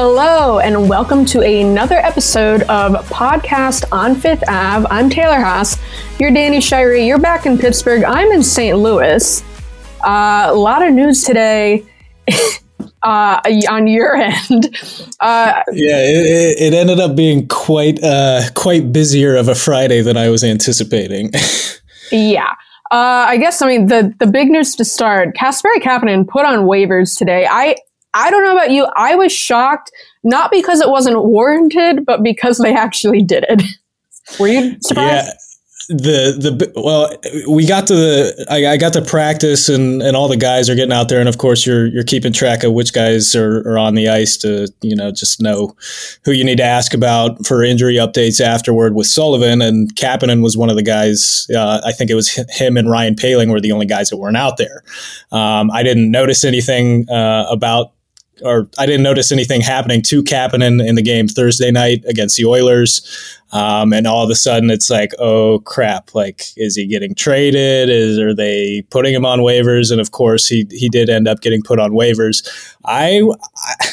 Hello, and welcome to another episode of Podcast on Fifth Ave. I'm Taylor Haase. You're Danny Shirey. You're back in Pittsburgh. I'm in St. Louis. Uh, a lot of news today uh, on your end. Uh, yeah, it, it, ended up being quite uh, quite busier of a Friday than I was anticipating. yeah. Uh, I guess I mean the the big news to start. Kasperi Kapanen put on waivers today. I I don't know about you. I was shocked, not because it wasn't warranted, but because they actually did it. Were you surprised? Yeah the the well we got to the I, I, got to practice and and all the guys are getting out there and of course you're you're keeping track of which guys are, are on the ice to you know just know who you need to ask about for injury updates afterward with Sullivan and Kapanen was one of the guys uh, I think it was him and Ryan Poehling were the only guys that weren't out there um, I didn't notice anything uh, about or I didn't notice anything happening to Kapanen in the game Thursday night against the Oilers. Um, and all of a sudden it's like, oh crap, like, is he getting traded? Is, are they putting him on waivers? And of course he, he did end up getting put on waivers. I, I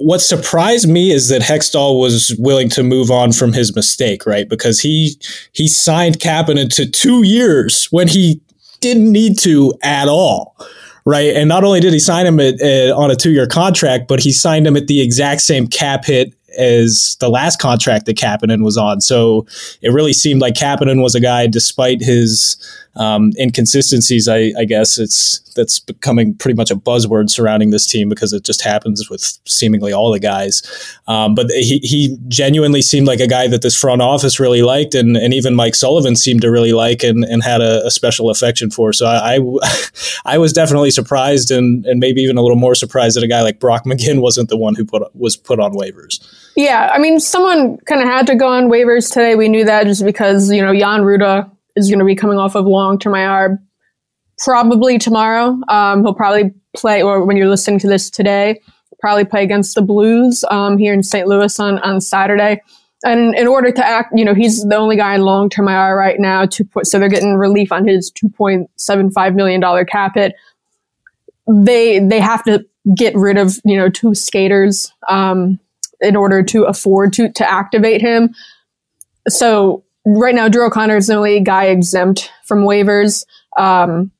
what surprised me is that Hextall was willing to move on from his mistake, right? Because he he signed Kapanen to two years when he didn't need to at all right? And not only did he sign him at, at, on a two year contract, but he signed him at the exact same cap hit as the last contract that Kapanen was on. So it really seemed like Kapanen was a guy, despite his um, inconsistencies. I, I, guess it's that's becoming pretty much a buzzword surrounding this team because it just happens with seemingly all the guys. Um, but he, he genuinely seemed like a guy that this front office really liked, and, and even Mike Sullivan seemed to really like and, and had a, a special affection for. So I, I, I was definitely surprised, and, and maybe even a little more surprised that a guy like Brock McGinn wasn't the one who put was put on waivers. Yeah, I mean, someone kind of had to go on waivers today. We knew that just because you know Jan Rutta is going to be coming off of long term IR probably tomorrow. Um, he'll probably play, or when you're listening to this today, probably play against the Blues um, here in St. Louis on, on Saturday. And in order to act, you know, he's the only guy in long term IR right now to put, so they're getting relief on his $2.75 million cap hit. They, they have to get rid of, you know, two skaters um, in order to afford to, to activate him. So right now, Drew O'Connor is the only guy exempt from waivers. Um,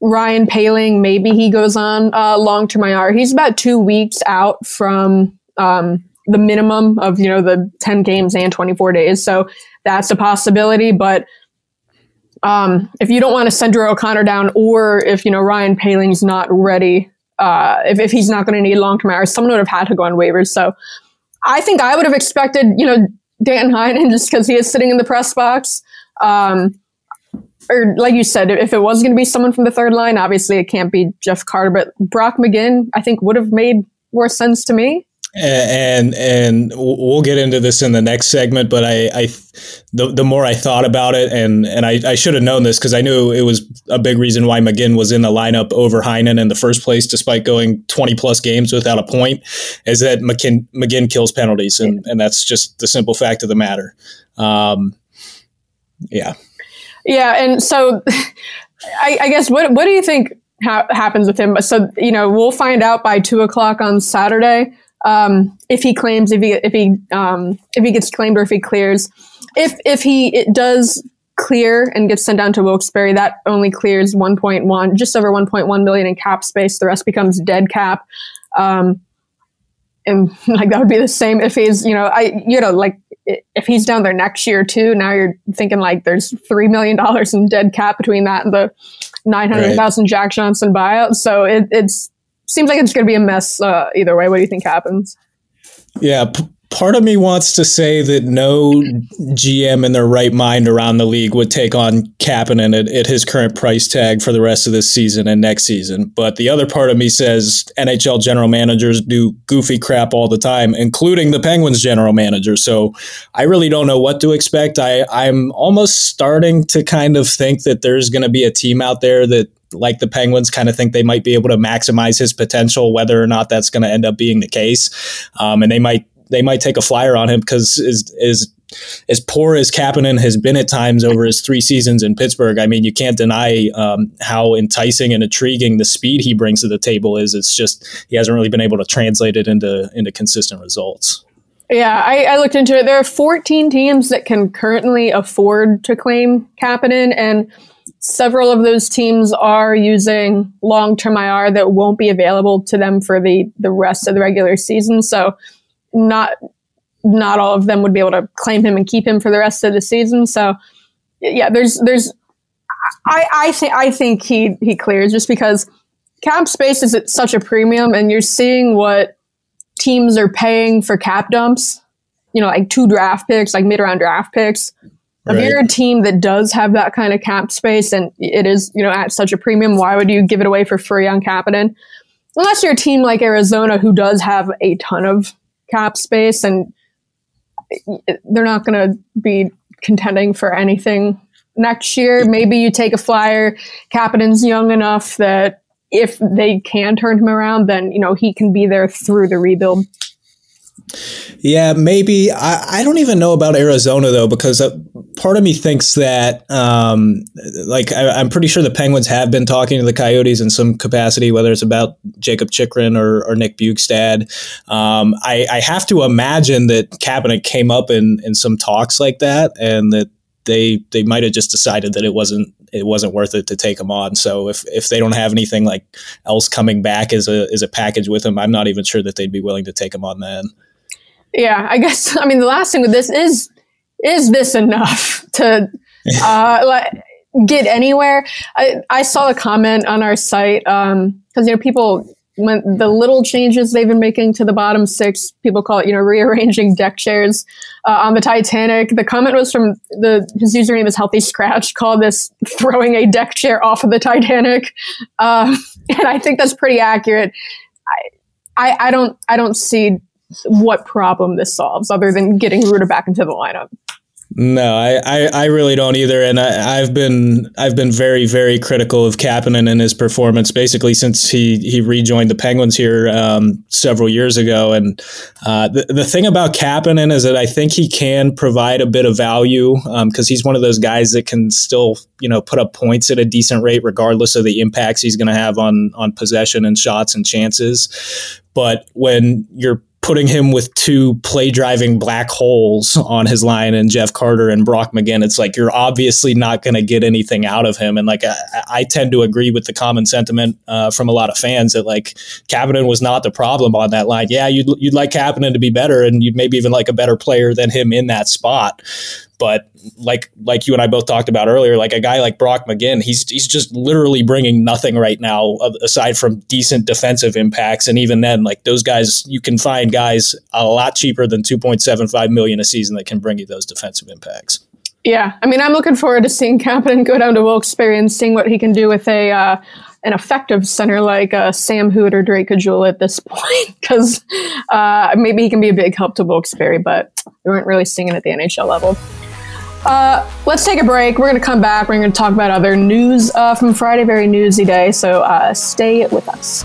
Ryan Poehling, maybe he goes on uh, long term IR. He's about two weeks out from um, the minimum of you know the ten games and twenty four days, so that's a possibility. But um, if you don't want to send Drew O'Connor down, or if you know Ryan Poehling's not ready, uh, if, if he's not going to need long term IR, someone would have had to go on waivers. So I think I would have expected you know Dan Heinen just because he is sitting in the press box. Um, or like you said, if it was going to be someone from the third line, obviously it can't be Jeff Carter, but Brock McGinn, I think would have made more sense to me. And and we'll get into this in the next segment, but I, I the, the more I thought about it, and and I, I should have known this because I knew it was a big reason why McGinn was in the lineup over Heinen in the first place, despite going twenty plus games without a point, is that McKin, McGinn kills penalties, and and that's just the simple fact of the matter. Um, yeah. Yeah, and so I, I guess what what do you think ha- happens with him? So you know we'll find out by two o'clock on Saturday um, if he claims if he if he um, if he gets claimed or if he clears. If if he it does clear and gets sent down to Wilkes-Barre, that only clears 1.1, just over 1.1 million in cap space. The rest becomes dead cap. Um, and like that would be the same if he's, you know, I, you know, like if he's down there next year too. Now you're thinking like there's three million dollars in dead cap between that and the nine hundred thousand right. Jack Johnson buyout. So it it's seems like it's going to be a mess uh, either way. What do you think happens? Yeah, p- part of me wants to say that no GM in their right mind around the league would take on Kapanen at, at his current price tag for the rest of this season and next season. But the other part of me says NHL general managers do goofy crap all the time, including the Penguins general manager. So I really don't know what to expect. I, I'm almost starting to kind of think that there's going to be a team out there that like the Penguins kind of think they might be able to maximize his potential, whether or not that's going to end up being the case. Um, and they might they might take a flyer on him because is is as poor as Kapanen has been at times over his three seasons in Pittsburgh, I mean, you can't deny um, how enticing and intriguing the speed he brings to the table is. It's just he hasn't really been able to translate it into into consistent results. Yeah, I, I looked into it. There are 14 teams that can currently afford to claim Kapanen, and several of those teams are using long-term IR that won't be available to them for the the rest of the regular season. So not not all of them would be able to claim him and keep him for the rest of the season. So yeah, there's there's I I think I think he he clears just because cap space is at such a premium, and you're seeing what teams are paying for cap dumps. You know, like two draft picks, like mid round draft picks. Right. If you're a team that does have that kind of cap space and it is, you know, at such a premium, why would you give it away for free on Kapanen? Unless you're a team like Arizona who does have a ton of cap space and they're not going to be contending for anything next year. Maybe you take a flyer. Kapanen's young enough that if they can turn him around, then you know he can be there through the rebuild. Yeah, maybe. I, I don't even know about Arizona though, because uh, part of me thinks that, um, like, I, am pretty sure the Penguins have been talking to the Coyotes in some capacity, whether it's about Jakob Chychrun or, or Nick Bjugstad. Um, I, I, have to imagine that Kapanen came up in, in some talks like that, and that they they might have just decided that it wasn't it wasn't worth it to take him on. So if if they don't have anything like else coming back as a as a package with him, I'm not even sure that they'd be willing to take him on then. Yeah, I guess. I mean, the last thing with this is is this enough to uh, like get anywhere? I, I saw a comment on our site because um, you know people when the little changes they've been making to the bottom six, people call it you know rearranging deck chairs uh, on the Titanic. The comment was from the his username is Healthy Scratch, called this throwing a deck chair off of the Titanic, uh, and I think that's pretty accurate. I, I, I don't I don't see what problem this solves other than getting Rutta back into the lineup. No, I, I, I, really don't either, and I, have been I've been very very critical of Kapanen and his performance basically since he he rejoined the Penguins here um, several years ago. And uh, the the thing about Kapanen is that I think he can provide a bit of value because um, he's one of those guys that can still you know put up points at a decent rate regardless of the impacts he's going to have on on possession and shots and chances. But when you're putting him with two play driving black holes on his line and Jeff Carter and Brock McGinn, it's like you're obviously not going to get anything out of him. And like I, I tend to agree with the common sentiment uh, from a lot of fans that like Kapanen was not the problem on that line. Yeah, you'd you'd like Kapanen to be better, and you'd maybe even like a better player than him in that spot. But like like you and I both talked about earlier, like a guy like Brock McGinn, he's he's just literally bringing nothing right now aside from decent defensive impacts. And even then, like those guys, you can find guys a lot cheaper than two point seven five million a season that can bring you those defensive impacts. Yeah, I mean, I'm looking forward to seeing Kapanen go down to Wilkes-Barre and seeing what he can do with a uh, an effective center like uh, Sam Houde or Drake Caggiula at this point, because uh, maybe he can be a big help to Wilkes-Barre, but we weren't really seeing it at the NHL level. Uh, let's take a break. We're going to come back. We're going to talk about other news uh, from Friday. Very newsy day. So uh, stay with us.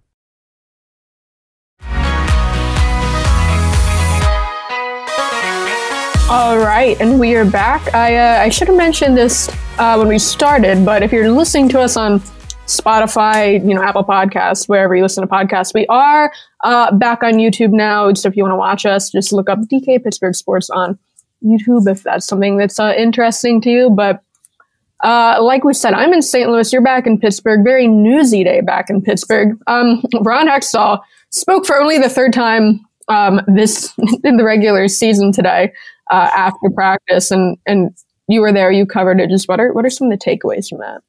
All right, and we are back. I uh, I should have mentioned this uh, when we started, but if you're listening to us on Spotify, you know, Apple Podcasts, wherever you listen to podcasts, we are uh, back on YouTube now. So if you want to watch us, just look up DK Pittsburgh Sports on YouTube if that's something that's uh, interesting to you. But uh, like we said, I'm in St. Louis. You're back in Pittsburgh. Very newsy day back in Pittsburgh. Um, Ron Hextall spoke for only the third time um, this in the regular season today uh, after practice, and and you were there. You covered it. Just what are what are some of the takeaways from that?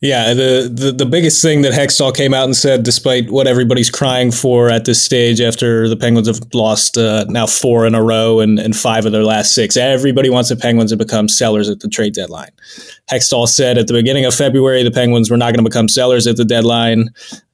Yeah, the, the the biggest thing that Hextall came out and said, despite what everybody's crying for at this stage, after the Penguins have lost uh, now four in a row and, and five of their last six, everybody wants the Penguins to become sellers at the trade deadline. Hextall said at the beginning of February the Penguins were not going to become sellers at the deadline.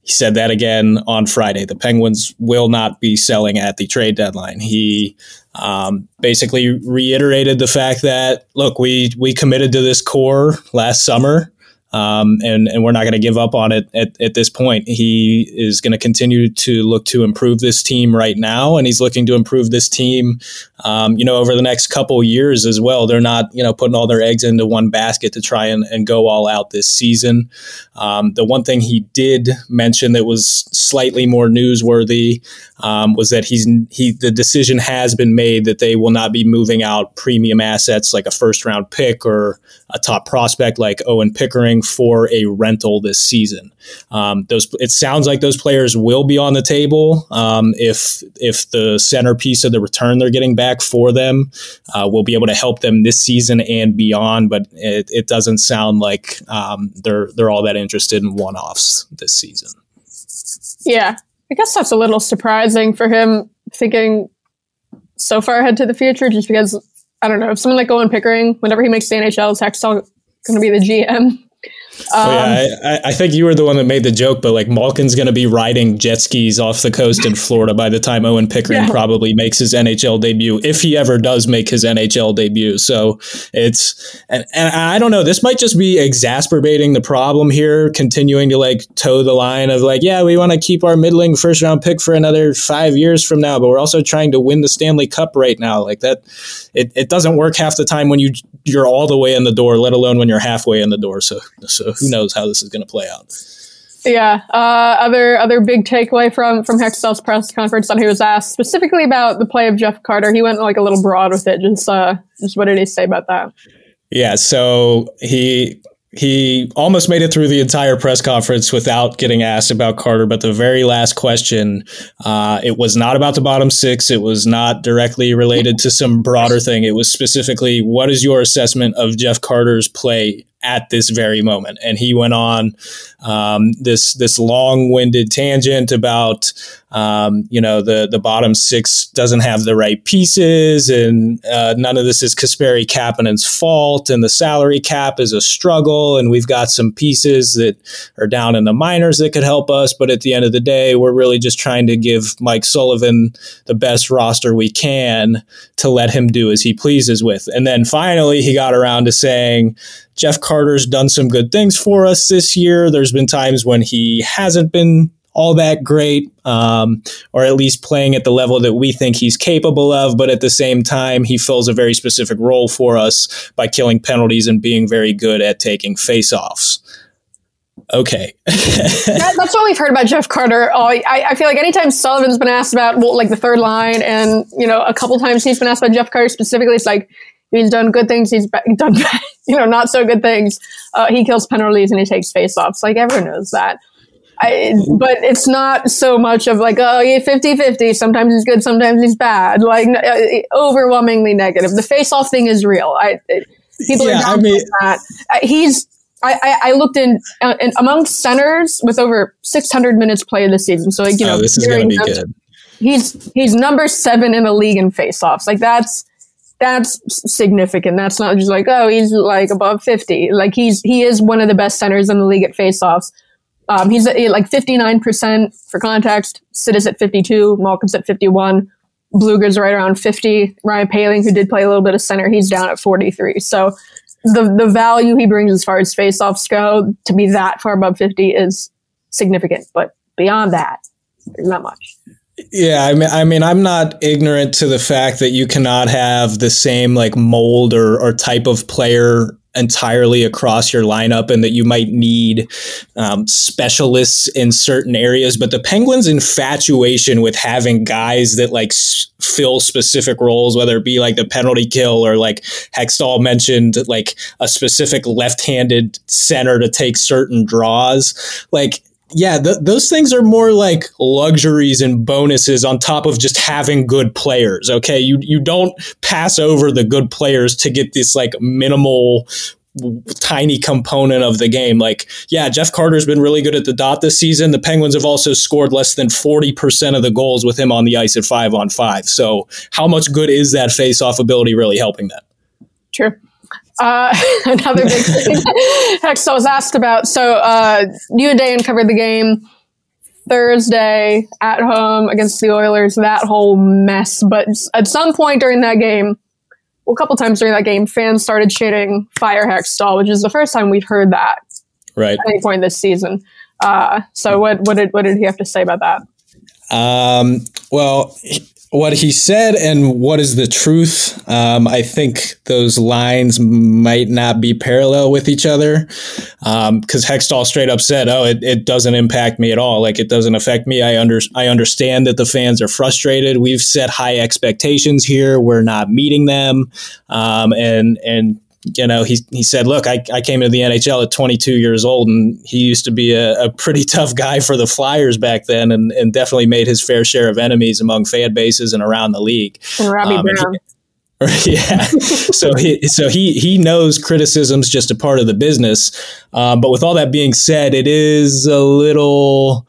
He said that again on Friday. The Penguins will not be selling at the trade deadline. He um, basically reiterated the fact that look, we we committed to this core last summer. Um, and and we're not going to give up on it at, at this point. He is going to continue to look to improve this team right now, and he's looking to improve this team, um, you know, over the next couple years as well. They're not, you know, putting all their eggs into one basket to try and, and go all out this season. Um, the one thing he did mention that was slightly more newsworthy um, was that he's he the decision has been made that they will not be moving out premium assets like a first round pick or a top prospect like Owen Pickering for a rental this season. Um, those it sounds like those players will be on the table um, if if the centerpiece of the return they're getting back for them uh, will be able to help them this season and beyond. But it, it doesn't sound like um, they're they're all that interested in one offs this season. Yeah, I guess that's a little surprising for him thinking so far ahead to the future, just because I don't know if someone like Owen Pickering, whenever he makes the NHL, is Hextall going to be the GM. Um, oh, yeah, I, I, think you were the one that made the joke, but like Malkin's going to be riding jet skis off the coast in Florida by the time Owen Pickering yeah. probably makes his NHL debut, if he ever does make his NHL debut. So it's, and, and I don't know, this might just be exacerbating the problem here, continuing to like toe the line of like, yeah, we want to keep our middling first round pick for another five years from now, but we're also trying to win the Stanley Cup right now. Like that, it, it doesn't work half the time when you, you're all the way in the door, let alone when you're halfway in the door. So, so so who knows how this is going to play out? Yeah. Uh, other other big takeaway from from Hextall's press conference that he was asked specifically about the play of Jeff Carter. He went like a little broad with it. Just uh, just what did he say about that? Yeah. So he he almost made it through the entire press conference without getting asked about Carter. But the very last question, uh, it was not about the bottom six. It was not directly related to some broader thing. It was specifically, what is your assessment of Jeff Carter's play at this very moment. And he went on um, this this long winded tangent about um, you know the the bottom six doesn't have the right pieces, and uh, none of this is Kasperi Kapanen's fault, and the salary cap is a struggle, and we've got some pieces that are down in the minors that could help us, but at the end of the day, we're really just trying to give Mike Sullivan the best roster we can to let him do as he pleases with. And then finally, he got around to saying Jeff Carter's done some good things for us this year. There's been times when he hasn't been all that great, um, or at least playing at the level that we think he's capable of. But at the same time, he fills a very specific role for us by killing penalties and being very good at taking faceoffs. okay. that, that's what we've heard about Jeff Carter. Oh, I, I, feel like anytime Sullivan's been asked about well, like the third line, and you know, a couple times he's been asked about Jeff Carter specifically, it's like he's done good things, he's done you know not so good things. Uh, he kills penalties and he takes faceoffs. Like everyone knows that. I, but it's not so much of like, oh, yeah, 50 50. Sometimes he's good, sometimes he's bad. Like, uh, overwhelmingly negative. The face off thing is real. I, people yeah, are I mean, that. He's, I, I, I looked in, uh, in, among centers with over 600 minutes played this season. So, like, you oh, know, this is going to be good. He's, he's number seven in the league in face offs. Like, that's, that's significant. That's not just like, oh, he's like above 50. Like, he's, he is one of the best centers in the league at face offs um, he's at, like 59% for context. Sid is at 52. Malkin's at 51. Blueger's right around 50. Ryan Poehling, who did play a little bit of center, he's down at 43. So the the value he brings as far as faceoffs go to be that far above 50 is significant. But beyond that, there's not much. Yeah, I mean, I mean, I'm not ignorant to the fact that you cannot have the same like mold or, or type of player entirely across your lineup and that you might need um, specialists in certain areas. But the Penguins' infatuation with having guys that like s- fill specific roles, whether it be like the penalty kill or like Hextall mentioned, like a specific left handed center to take certain draws, like yeah, th- those things are more like luxuries and bonuses on top of just having good players. Okay, you you don't pass over the good players to get this like minimal tiny component of the game. Like, yeah, Jeff Carter's been really good at the dot this season. The Penguins have also scored less than 40% of the goals with him on the ice at five on five. So, how much good is that face off ability really helping that? True. Uh, another big thing Hextall was asked about. So uh, you and Dan covered the game Thursday at home against the Oilers. That whole mess. But at some point during that game, well, a couple times during that game, fans started chanting "Fire Hextall," which is the first time we've heard that right at any point this season. Uh, so what what did what did he have to say about that? Um, well, what he said and what is the truth. Um, I think those lines might not be parallel with each other because um, Hextall straight up said, "Oh, it, it doesn't impact me at all. Like it doesn't affect me. I under I understand that the fans are frustrated. We've set high expectations here. We're not meeting them, um, and and you know, he, he said, look, I, I came into the NHL at 22 years old and he used to be a, a pretty tough guy for the Flyers back then and, and definitely made his fair share of enemies among fan bases and around the league. And Robbie um, Brown. And he, yeah. so he so he he knows criticism's just a part of the business. Um, but with all that being said, it is a little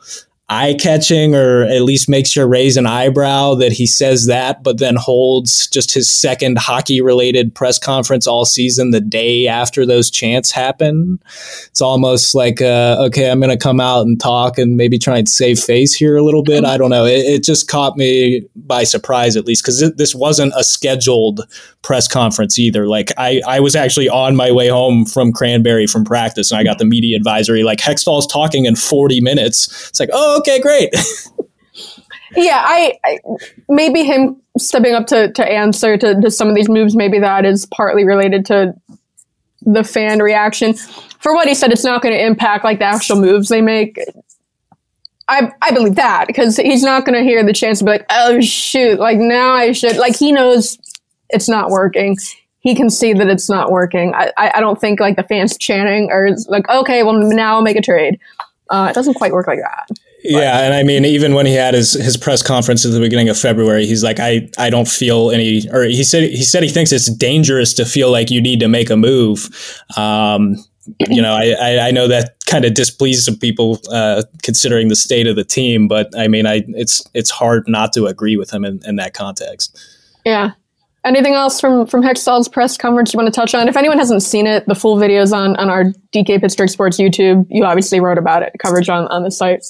eye catching or at least makes you raise an eyebrow that he says that, but then holds just his second hockey related press conference all season the day after those chants happen. It's almost like, uh, okay, I'm going to come out and talk and maybe try and save face here a little bit. I don't know. It, it just caught me by surprise, at least, because this wasn't a scheduled press conference either. Like, I, I was actually on my way home from Cranberry from practice and I got the media advisory, like, Hextall's talking in 40 minutes. It's like, oh, okay, great. yeah, I, I, maybe him stepping up to, to answer to, to some of these moves, maybe that is partly related to the fan reaction. For what he said, it's not going to impact like the actual moves they make. I, I believe that because he's not going to hear the chance to be like, oh shoot, like now I should, like he knows it's not working. He can see that it's not working. I, I don't think like the fans chanting or like, okay, well now I'll make a trade. Uh, it doesn't quite work like that. Yeah, and I mean, even when he had his, his press conference at the beginning of February, he's like, I, I don't feel any, or he said he said he thinks it's dangerous to feel like you need to make a move. Um, you know, I, I, I know that kind of displeases some people uh, considering the state of the team, but I mean, I it's it's hard not to agree with him in, in that context. Yeah, Anything else from from Hextall's press conference you want to touch on? If anyone hasn't seen it, the full video is on on our DK Pittsburgh Sports YouTube. You obviously wrote about it, coverage on on the site.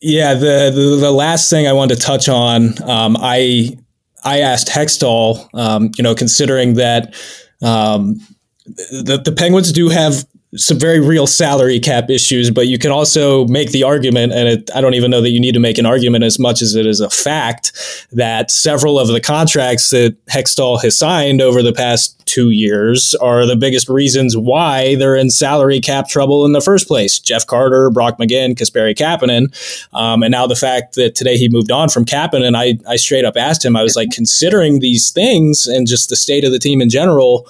Yeah, the the, the last thing I wanted to touch on, um, I I asked Hextall, um, you know, considering that um, the the Penguins do have some very real salary cap issues, but you can also make the argument, and it, I don't even know that you need to make an argument as much as it is a fact that several of the contracts that Hextall has signed over the past two years are the biggest reasons why they're in salary cap trouble in the first place. Jeff Carter, Brock McGinn, Kasperi Kapanen, um, and now the fact that today he moved on from Kapanen, I, I straight up asked him, I was like, considering these things and just the state of the team in general,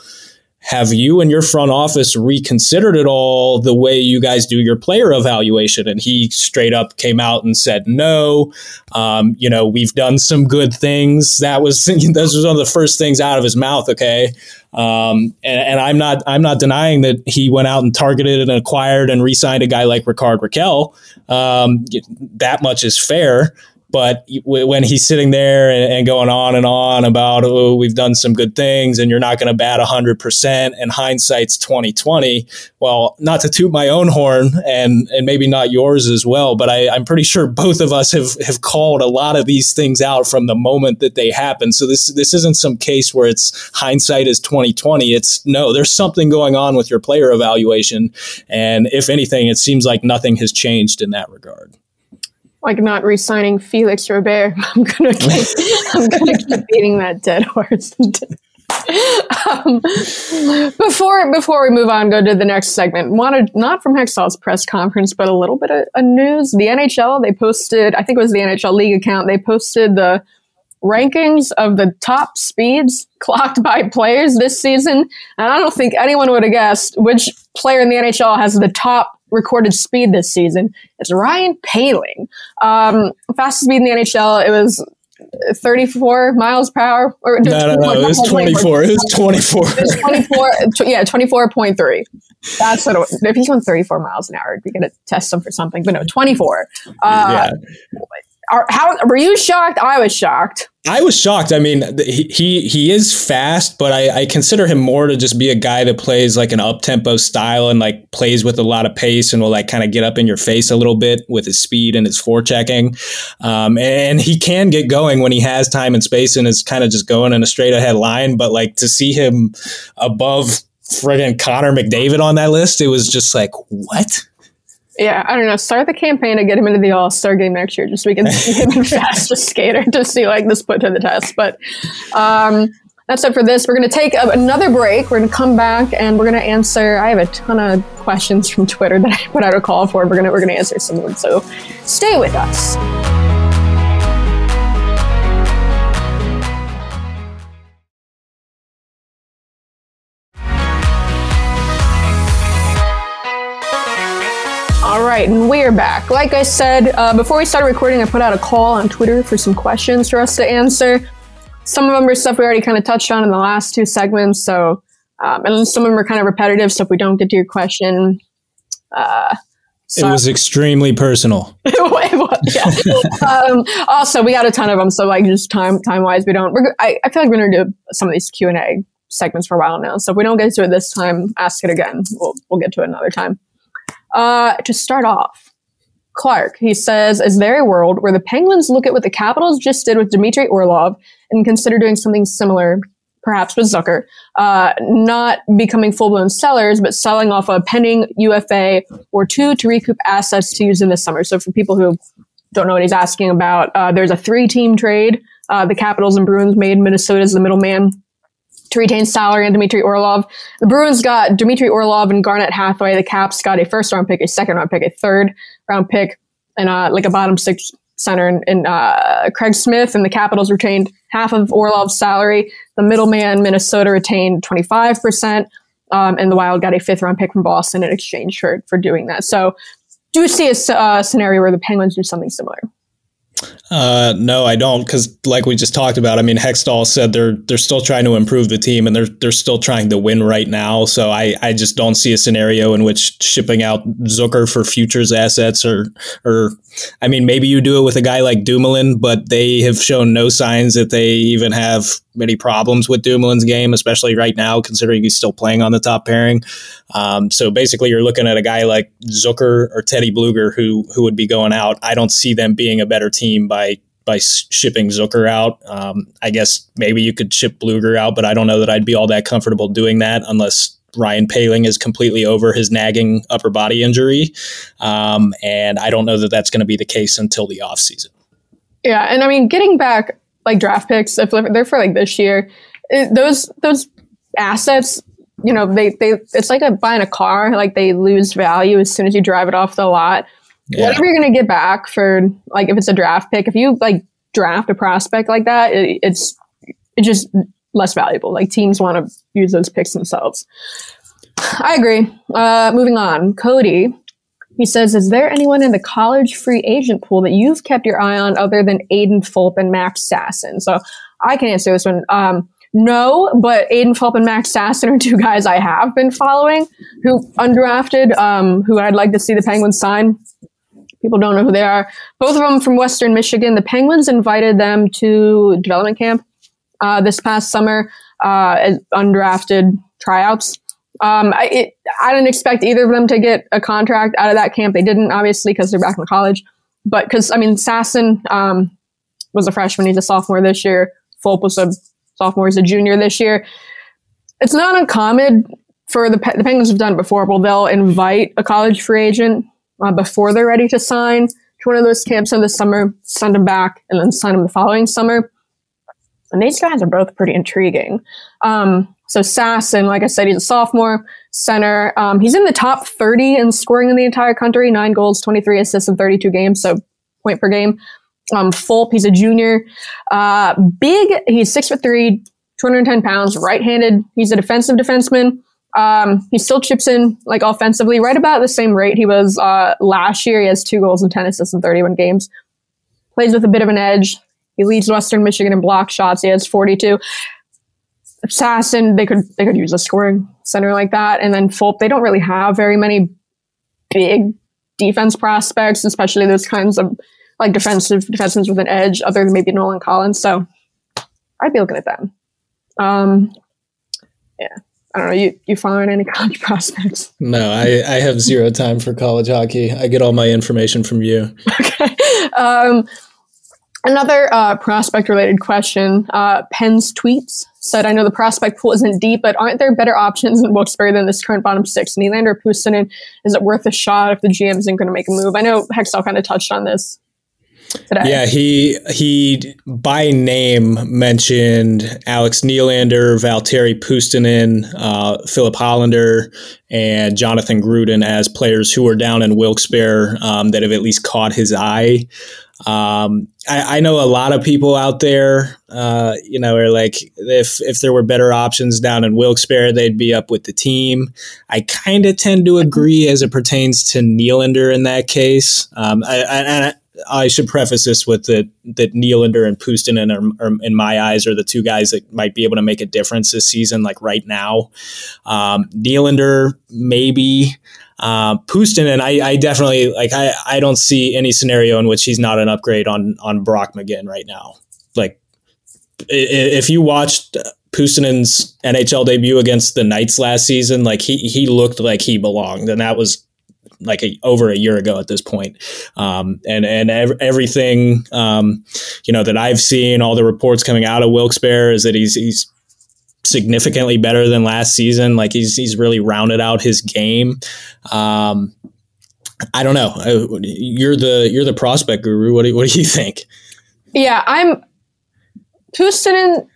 have you and your front office reconsidered at all the way you guys do your player evaluation? And he straight up came out and said, no, um, you know, we've done some good things. That was, that was one of the first things out of his mouth. Okay. Um, and, and, I'm not, I'm not denying that he went out and targeted and acquired and re-signed a guy like Rickard Rakell. Um, that much is fair. But when he's sitting there and, going on and on about, oh, we've done some good things and you're not going to bat 100% and hindsight's 2020, well, not to toot my own horn and, and maybe not yours as well, but I, I'm pretty sure both of us have, have called a lot of these things out from the moment that they happen. So this, this isn't some case where it's hindsight is 2020. It's no, there's something going on with your player evaluation. And if anything, it seems like nothing has changed in that regard like not re-signing Felix Robert. I'm gonna keep, I'm gonna keep beating that dead horse. um, before before we move on, go to the next segment. Wanted not from Hextall's press conference, but a little bit of, of news. The NHL they posted, I think it was the NHL League account. They posted the rankings of the top speeds clocked by players this season, and I don't think anyone would have guessed which player in the NHL has the top recorded speed this season. It's Ryan Poehling. Um, fastest speed in the NHL, it was 34 miles per hour. Or, no, no, no, it was 24. It was 24. it was 24. yeah, 24.3. That's what it was. If he's going 34 miles an hour, we got to test him for something. But no, 24. Uh, yeah. Are, how were you shocked? I was shocked. I was shocked. I mean, he he, he is fast, but I, I consider him more to just be a guy that plays like an up tempo style and like plays with a lot of pace and will like kind of get up in your face a little bit with his speed and his forechecking. Um, and he can get going when he has time and space and is kind of just going in a straight ahead line. But like to see him above friggin' Connor McDavid on that list, it was just like what yeah, I don't know. Start the campaign to get him into the All Star game next year, just so we can see him in fastest skater to see like this put to the test. But um, that's it for this. We're going to take a, another break. We're going to come back and we're going to answer. I have a ton of questions from Twitter that I put out a call for. We're going to we're going to answer some of them. So stay with us. Right, and we're back. Like I said, uh, before we started recording, I put out a call on Twitter for some questions for us to answer. Some of them are stuff we already kind of touched on in the last two segments, so um, and some of them are kind of repetitive. So if we don't get to your question, uh, so. it was extremely personal. um, also, we got a ton of them, so like just time time wise, we don't. I, I feel like we're gonna do some of these Q and A segments for a while now. So if we don't get to it this time, ask it again. We'll we'll get to it another time. Uh, to start off, Clark, he says, Is there a world where the Penguins look at what the Capitals just did with Dmitry Orlov and consider doing something similar, perhaps with Zucker, uh, not becoming full blown sellers, but selling off a pending UFA or two to recoup assets to use in the summer? So for people who don't know what he's asking about, uh, there's a three team trade. Uh, the Capitals and Bruins made Minnesota's the middleman to retain salary and Dmitry Orlov. The Bruins got Dmitry Orlov and Garnet Hathaway. The Caps got a first round pick, a second round pick, a third round pick, and uh, like a bottom six center in, in uh, Craig Smith. And the Capitals retained half of Orlov's salary. The middleman, Minnesota, retained 25%. Um, and the Wild got a fifth round pick from Boston in exchange for, for doing that. So, do see a uh, scenario where the Penguins do something similar? Uh, no, I don't, because like we just talked about, I mean, Hextall said they're they're still trying to improve the team and they're they're still trying to win right now. So I, I just don't see a scenario in which shipping out Zucker for futures assets or or I mean, maybe you do it with a guy like Dumoulin, but they have shown no signs that they even have many problems with Dumoulin's game, especially right now, considering he's still playing on the top pairing. Um, so basically, you're looking at a guy like Zucker or Teddy Blueger who who would be going out. I don't see them being a better team by by shipping Zucker out. Um, I guess maybe you could ship Blueger out, but I don't know that I'd be all that comfortable doing that unless Ryan Poehling is completely over his nagging upper body injury. Um, and I don't know that that's going to be the case until the offseason. Yeah. And I mean, getting back like draft picks, if they're for like this year, it, those, those assets, you know, they, they, it's like a, buying a car, like they lose value as soon as you drive it off the lot. Yeah. Whatever you're going to get back for, like, if it's a draft pick, if you like draft a prospect like that, it, it's, it just less valuable. Like teams want to use those picks themselves. I agree. Uh, moving on, Cody. He says, "Is there anyone in the college free agent pool that you've kept your eye on other than Aiden Fulp and Max Sasson?" So I can answer this one. Um, no, but Aiden Fulp and Max Sasson are two guys I have been following who undrafted, um, who I'd like to see the Penguins sign. People don't know who they are. Both of them from Western Michigan. The Penguins invited them to development camp uh, this past summer uh, as undrafted tryouts. Um, I, it, I didn't expect either of them to get a contract out of that camp. They didn't, obviously, because they're back in college. But because, I mean, Sasson um, was a freshman. He's a sophomore this year. Fulp was a sophomore. He's a junior this year. It's not uncommon for the, the Penguins have done it before. Well, they'll invite a college free agent uh, before they're ready to sign to one of those camps in the summer, send them back, and then sign them the following summer. And these guys are both pretty intriguing. Um, so Sasson, like I said, he's a sophomore center. Um, he's in the top 30 in scoring in the entire country, nine goals, 23 assists in 32 games, so point per game. Um, Fulp, he's a junior. Uh, big, he's six foot three, 210 pounds, right-handed. He's a defensive defenseman. Um, he still chips in like offensively, right about the same rate he was uh, last year. He has two goals and 10 assists in 31 games. Plays with a bit of an edge. He leads Western Michigan in block shots. He has 42. Sasson, they could they could use a scoring center like that, and then Fulp. They don't really have very many big defense prospects, especially those kinds of like defensive defensemen with an edge, other than maybe Nolan Collins. So I'd be looking at them. Um, yeah. I don't know. You you following any college prospects? No, I, I have zero time for college hockey. I get all my information from you. Okay. Um, Another uh, prospect related question. Uh, Penn's tweets said, I know the prospect pool isn't deep, but aren't there better options in Wilkes-Barre than this current bottom six? Nylander, Puustinen, is it worth a shot if the GM isn't going to make a move? I know Hextall kind of touched on this today. Yeah, he he by name mentioned Alex Nylander, Valtteri Puustinen, uh, Filip Hallander, and Jonathan Gruden as players who are down in Wilkes-Barre um, that have at least caught his eye. Um, I, I, know a lot of people out there, uh, you know, are like, if if there were better options down in Wilkes-Barre, they'd be up with the team. I kind of tend to agree as it pertains to Nylander in that case. Um, I, I, I, should preface this with that that Nylander and Puustinen are, are, in my eyes, are the two guys that might be able to make a difference this season, like right now. Um, Nylander, maybe. Uh, Pustin, I, I, definitely like. I, I don't see any scenario in which he's not an upgrade on on Brock McGinn right now. Like, if you watched Puustinen's NHL debut against the Knights last season, like he he looked like he belonged, and that was like a, over a year ago at this point. Um, and and ev- everything um, you know that I've seen, all the reports coming out of Wilkes-Barre is that he's he's significantly better than last season. Like he's he's really rounded out his game. Um, I don't know. Uh, you're the you're the prospect guru. What do what do you think? Yeah, I'm Puustinen.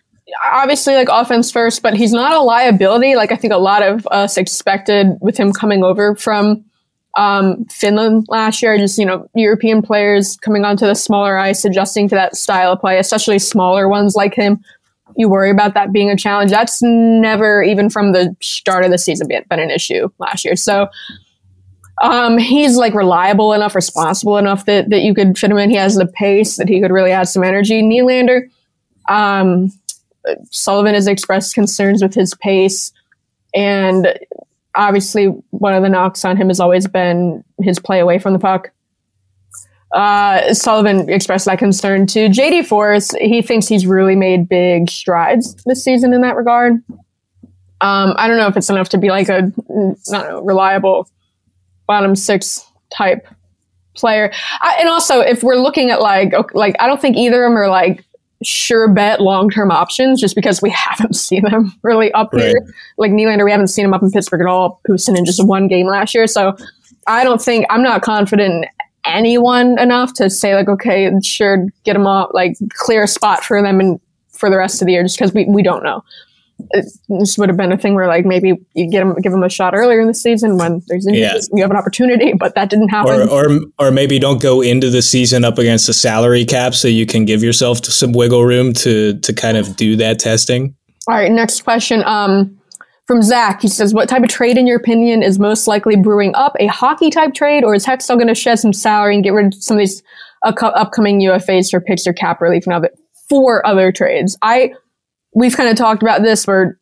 Obviously, like offense first, but he's not a liability. Like I think a lot of us expected with him coming over from um, Finland last year. Just you know, European players coming onto the smaller ice, adjusting to that style of play, especially smaller ones like him you worry about that being a challenge. That's never, even from the start of the season, been, been an issue last year. So um, he's like reliable enough, responsible enough that, that you could fit him in. He has the pace that he could really add some energy. Nylander, um, Sullivan has expressed concerns with his pace. And obviously, one of the knocks on him has always been his play away from the puck uh, Sullivan expressed that concern to JD Forrest. He thinks he's really made big strides this season in that regard. Um, I don't know if it's enough to be like a not know, reliable bottom six type player. I, and also, if we're looking at like, like I don't think either of them are like sure bet long term options just because we haven't seen them really up right. here. Like Nylander, we haven't seen him up in Pittsburgh at all. Puustinen just one game last year. So I don't think I'm not confident in anyone enough to say like, okay, sure, get them all like clear a spot for them and for the rest of the year just because we, we don't know. This would have been a thing where like maybe you get them give them a shot earlier in the season when there's yeah. you have an opportunity but that didn't happen. Or, or or maybe don't go into the season up against the salary cap so you can give yourself some wiggle room to to kind of do that testing. All right next question. Um from Zach, he says, "What type of trade, in your opinion, is most likely brewing up? A hockey type trade, or is Hextall going to shed some salary and get rid of some of these uh, upcoming UFAs for picks or cap relief now that for other trades?" I we've kind of talked about this where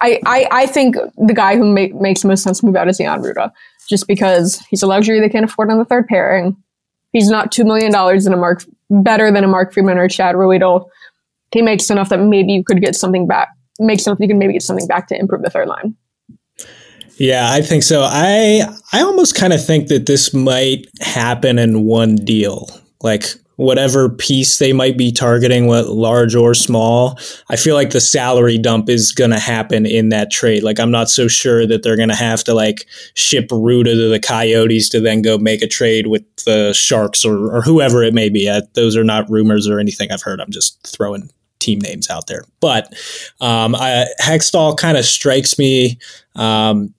I, I, I think the guy who make, makes most sense to move out is Jan Rutta, just because he's a luxury they can't afford on the third pairing. He's not $2 million in a mark, better than a Mark Friedman or Chad Ruhwedel. He makes enough that maybe you could get something back, makes something you can maybe get something back to improve the third line. Yeah, I think so. I I almost kind of think that this might happen in one deal. Like whatever piece they might be targeting, what large or small, I feel like the salary dump is going to happen in that trade. Like, I'm not so sure that they're going to have to like ship Rutta to the Coyotes to then go make a trade with the Sharks or, or whoever it may be. Uh, those are not rumors or anything I've heard. I'm just throwing team names out there. But um, I, Hextall kind of strikes me um,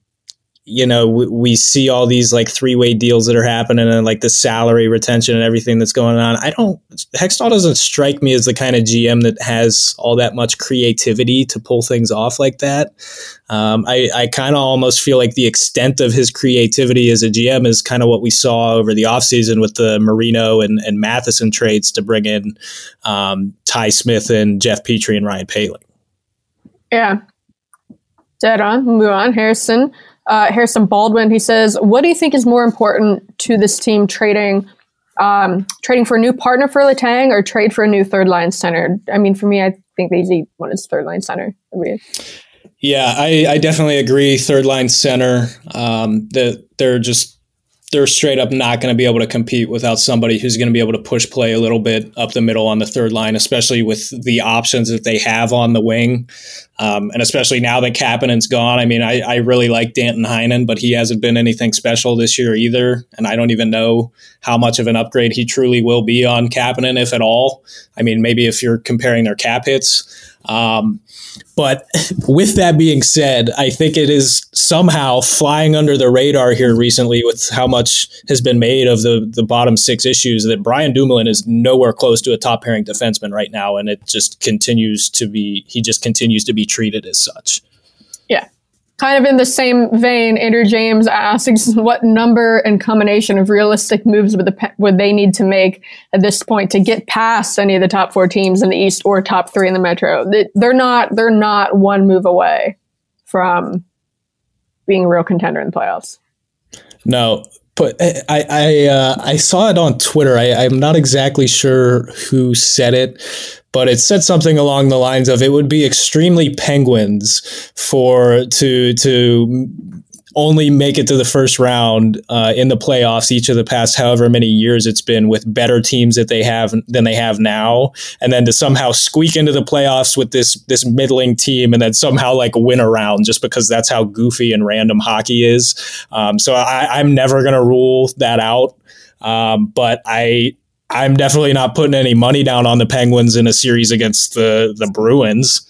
you know, we, we, see all these like three way deals that are happening and like the salary retention and everything that's going on. I don't, Hextall doesn't strike me as the kind of GM that has all that much creativity to pull things off like that. Um, I, I kind of almost feel like the extent of his creativity as a GM is kind of what we saw over the offseason with the Marino and, and Matheson trades to bring in um, Ty Smith and Jeff Petry and Ryan Poehling. Yeah. Dead on. Move on. Harrison uh, Harrison Baldwin. He says, "What do you think is more important to this team trading?" Um, trading for a new partner for Letang or trade for a new third line center? I mean, for me, I think the easy one is third line center. Yeah, I, I, definitely agree. Third line center. Um, that they're just they're straight up not going to be able to compete without somebody who's going to be able to push play a little bit up the middle on the third line, especially with the options that they have on the wing. Um, and especially now that Kapanen's gone. I mean, I, I really like Danton Heinen, but he hasn't been anything special this year either. And I don't even know how much of an upgrade he truly will be on Kapanen, if at all. I mean, maybe if you're comparing their cap hits. Um, but with that being said, I think it is somehow flying under the radar here recently with how much has been made of the, the bottom six issues that Brian Dumoulin is nowhere close to a top pairing defenseman right now. And it just continues to be, he just continues to be treated as such. Kind of in the same vein, Andrew James asks what number and combination of realistic moves would, the, would they need to make at this point to get past any of the top four teams in the East or top three in the Metro? They're not. They're not one move away from being a real contender in the playoffs. No, but I I uh, I saw it on Twitter. I, I'm not exactly sure who said it, but it said something along the lines of it would be extremely penguins for to to only make it to the first round uh, in the playoffs each of the past however many years it's been with better teams that they have than they have now, and then to somehow squeak into the playoffs with this this middling team and then somehow like win a round just because that's how goofy and random hockey is. Um, so I, am never gonna rule that out, um, but I I'm definitely not putting any money down on the Penguins in a series against the the Bruins.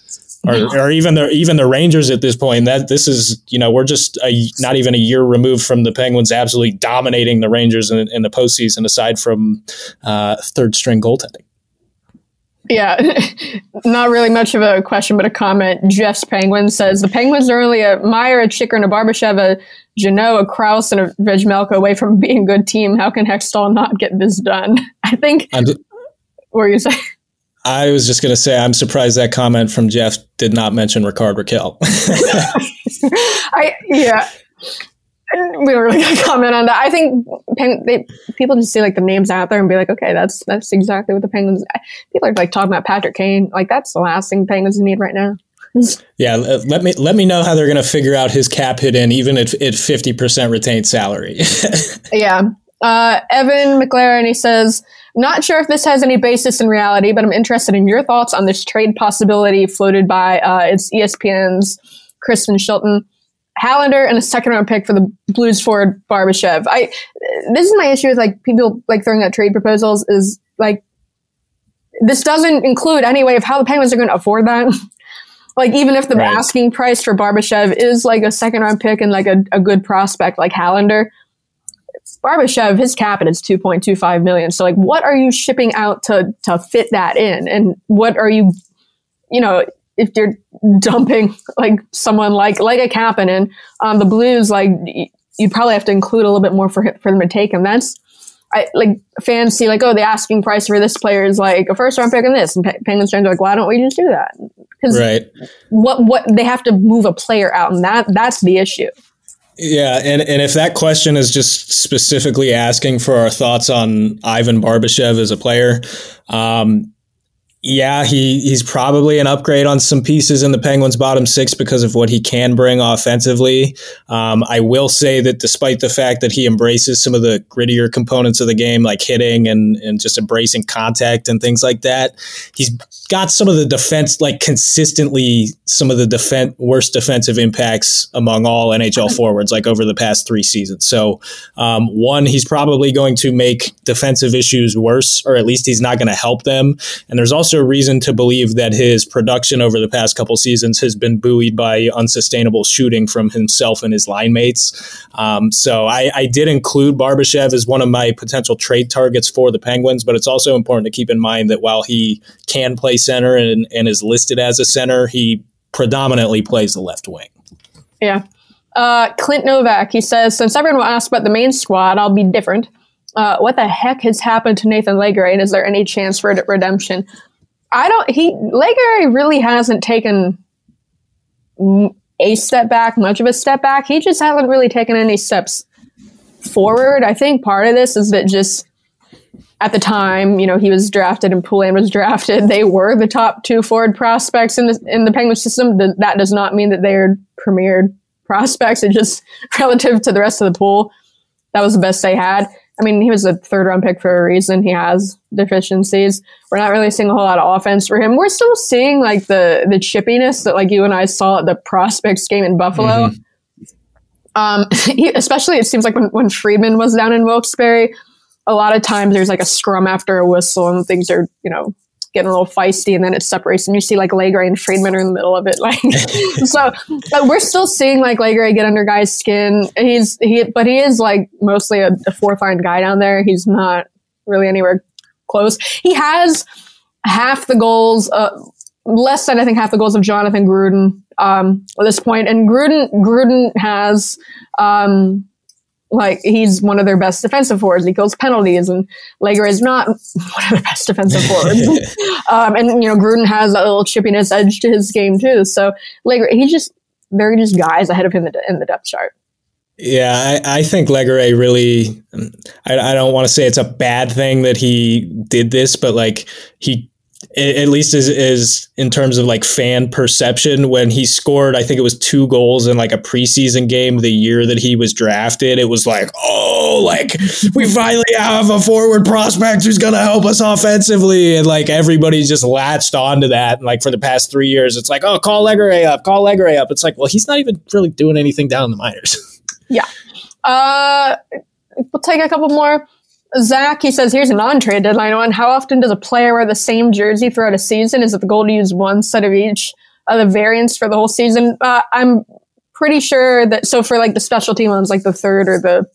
Or, or even the even the Rangers at this point. That this is you know we're just a, not even a year removed from the Penguins absolutely dominating the Rangers in, in the postseason. Aside from uh, third string goaltending. Yeah, not really much of a question, but a comment. Jeff's Penguin says the Penguins are only a Meier, a Chychrun, a Barbashev, a Jeannot, a Crouse, and a Vejmelka away from being a good team. How can Hextall not get this done? I think. what were you saying? I was just going to say, I'm surprised that comment from Jeff did not mention Rickard Rakell. I yeah, we don't really comment on that. I think pen, they, people just see like the names out there and be like, okay, that's that's exactly what the Penguins. People are like talking about Patrick Kane, like that's the last thing Penguins need right now. yeah, let me let me know how they're going to figure out his cap hit in, even at at fifty percent retained salary. yeah, Uh, Evan McLaren, he says, not sure if this has any basis in reality, but I'm interested in your thoughts on this trade possibility floated by uh, it's ESPN's Kristen Shilton. Hallander and a second round pick for the Blues forward Barbashev. I this is my issue with like people like throwing out trade proposals is like this doesn't include any way of how the Penguins are going to afford that. like even if the right. asking price for Barbashev is like a second round pick and like a, a good prospect like Hallander, Barbashev, his cap is 2.25 million. So like what are you shipping out to to fit that in? And what are you you know, if you're dumping like someone like like a Kapanen on um, the Blues, like you'd probably have to include a little bit more for for them to take him. That's I like fans see like oh the asking price for this player is like a first round pick and this, and Penguins fans are like why don't we just do that? Because right. what what they have to move a player out, and that that's the issue. Yeah, and, and if that question is just specifically asking for our thoughts on Ivan Barbashev as a player, um, yeah, he he's probably an upgrade on some pieces in the Penguins' bottom six because of what he can bring offensively. Um, I will say that despite the fact that he embraces some of the grittier components of the game, like hitting and and just embracing contact and things like that, he's got some of the defense, like consistently some of the defense worst defensive impacts among all NHL forwards, like over the past three seasons. So, um, one, he's probably going to make defensive issues worse, or at least he's not going to help them. And there's also also reason to believe that his production over the past couple seasons has been buoyed by unsustainable shooting from himself and his line mates. Um, so I, I, did include Barbashev as one of my potential trade targets for the Penguins, but it's also important to keep in mind that while he can play center and, and is listed as a center, he predominantly plays the left wing. Yeah. Uh, Clint Novak, he says, since everyone will ask about the main squad, I'll be different. Uh, what the heck has happened to Nathan Legare, and is there any chance for redemption? I don't. He Legare really hasn't taken a step back, much of a step back. He just hasn't really taken any steps forward. I think part of this is that just at the time, you know, he was drafted and Poulin was drafted. They were the top two forward prospects in the in the Penguin system. That does not mean that they are premier prospects. It just relative to the rest of the pool, that was the best they had. I mean, he was a third round pick for a reason. He has deficiencies. We're not really seeing a whole lot of offense for him. We're still seeing like the the chippiness that like you and I saw at the prospects game in Buffalo. Mm-hmm. Um, he, especially it seems like when, when Friedman was down in Wilkes-Barre, a lot of times there's like a scrum after a whistle and things are, you know, getting a little feisty and then it separates and you see like Legare and Friedman are in the middle of it. Like, so, but we're still seeing like Legare get under guys' skin. He's, he, but he is like mostly a, a fourth line guy down there. He's not really anywhere close. He has half the goals, uh, less than I think half the goals of Jonathan Gruden um, at this point. And Gruden, Gruden has, um, like he's one of their best defensive forwards. He kills penalties, and Legare is not one of the best defensive forwards. um, and you know, Gruden has a little chippiness edge to his game too. So Legare, he's just they're just guys ahead of him in the depth chart. Yeah, I, I think Legare really. I, I don't want to say it's a bad thing that he did this, but like he at least is is in terms of like fan perception. When he scored i think it was two goals in like a preseason game the year that he was drafted it was like oh like we finally have a forward prospect who's going to help us offensively. And like everybody just latched onto that. And like for the past 3 years it's like oh call Legare up call Legare up. It's like well he's not even really doing anything down in the minors. Yeah. Uh we'll take a couple more Zach, he says, here's a non-trade deadline one. How often does a player wear the same jersey throughout a season? Is it the goal to use one set of each of the variants for the whole season? Uh, I'm pretty sure that, so for like the specialty ones, like the third or the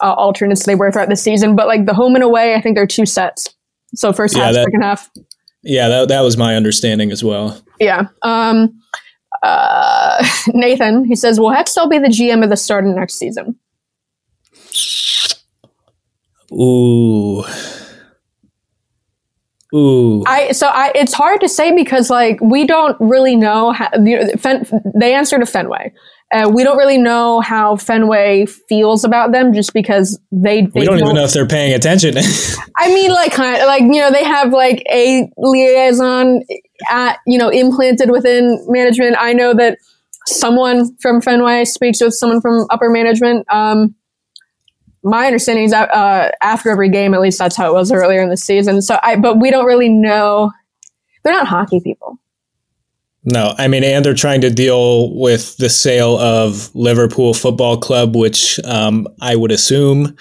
uh, alternates they wear throughout the season, but like the home and away, I think they're two sets. So first yeah, half, that, second half. Yeah, that, that was my understanding as well. Yeah. Um, uh, Nathan, he says, will Hextall be the GM of the start of next season? Ooh. Ooh. I so I it's hard to say because like we don't really know how you know, Fen, they answer to Fenway. Uh, we don't really know how Fenway feels about them just because they, they we don't, don't, even know if they're paying attention. I mean, like, kind of, like you know, they have like a liaison at you know implanted within management. I know that someone from Fenway speaks with someone from upper management. Um, my understanding is that uh, after every game, at least that's how it was earlier in the season. So I, but we don't really know. They're not hockey people. No, I mean, and they're trying to deal with the sale of Liverpool Football Club, which um, I would assume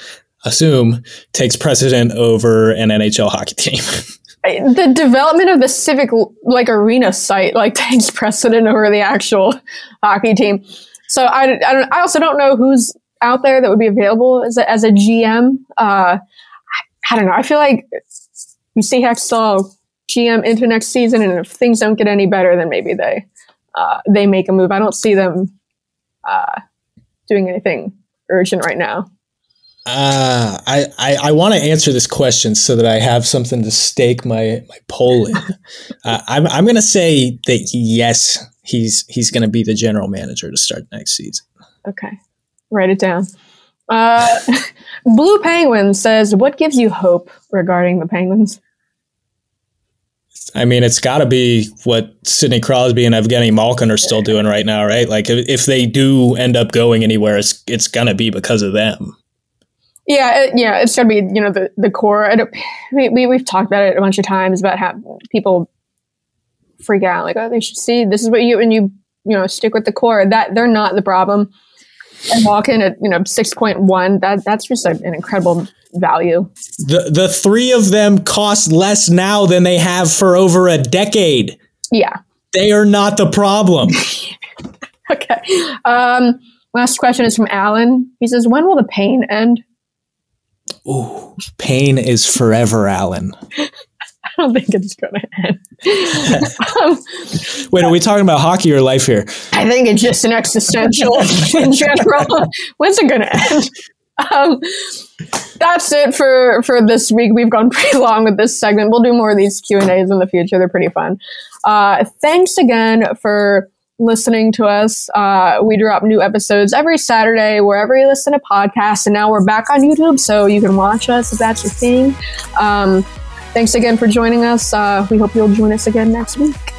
assume takes precedent over an NHL hockey team. the development of the civic like arena site like takes precedent over the actual hockey team. So I, I, don't, I also don't know who's out there that would be available as a, as a GM. Uh, I, I don't know. I feel like you see Hextall GM into next season, and if things don't get any better, then maybe they uh, they make a move. I don't see them uh, doing anything urgent right now. Uh, I, I, I want to answer this question so that I have something to stake my, my poll in. uh, I'm, I'm going to say that yes, he's he's going to be the general manager to start next season. Okay, write it down. Uh, Blue Penguin says, "What gives you hope regarding the Penguins?" I mean, it's got to be what Sidney Crosby and Evgeny Malkin are still doing right now, right? Like, if, if they do end up going anywhere, it's it's gonna be because of them. Yeah, it, yeah, it's gonna be you know the the core. we, we we've talked about it a bunch of times about how people freak out like oh they should see this is what you and you you know stick with the core that they're not the problem. And walk in at you know six point one that that's just an incredible value. The the three of them cost less now than they have for over a decade. Yeah. They are not the problem. okay. Um, last question is from Alan. He says, When will the pain end? Ooh, pain is forever, Alan. I don't think it's going to end. um, Wait, are we talking about hockey or life here? I think it's just an existential in general. When's it going to end? Um, that's it for for this week. We've gone pretty long with this segment. We'll do more of these Q and A's in the future. They're pretty fun. Uh, thanks again for listening to us. Uh, we drop new episodes every Saturday wherever you listen to podcasts, and now we're back on YouTube, so you can watch us if that's your thing. Um, thanks again for joining us. Uh, we hope you'll join us again next week.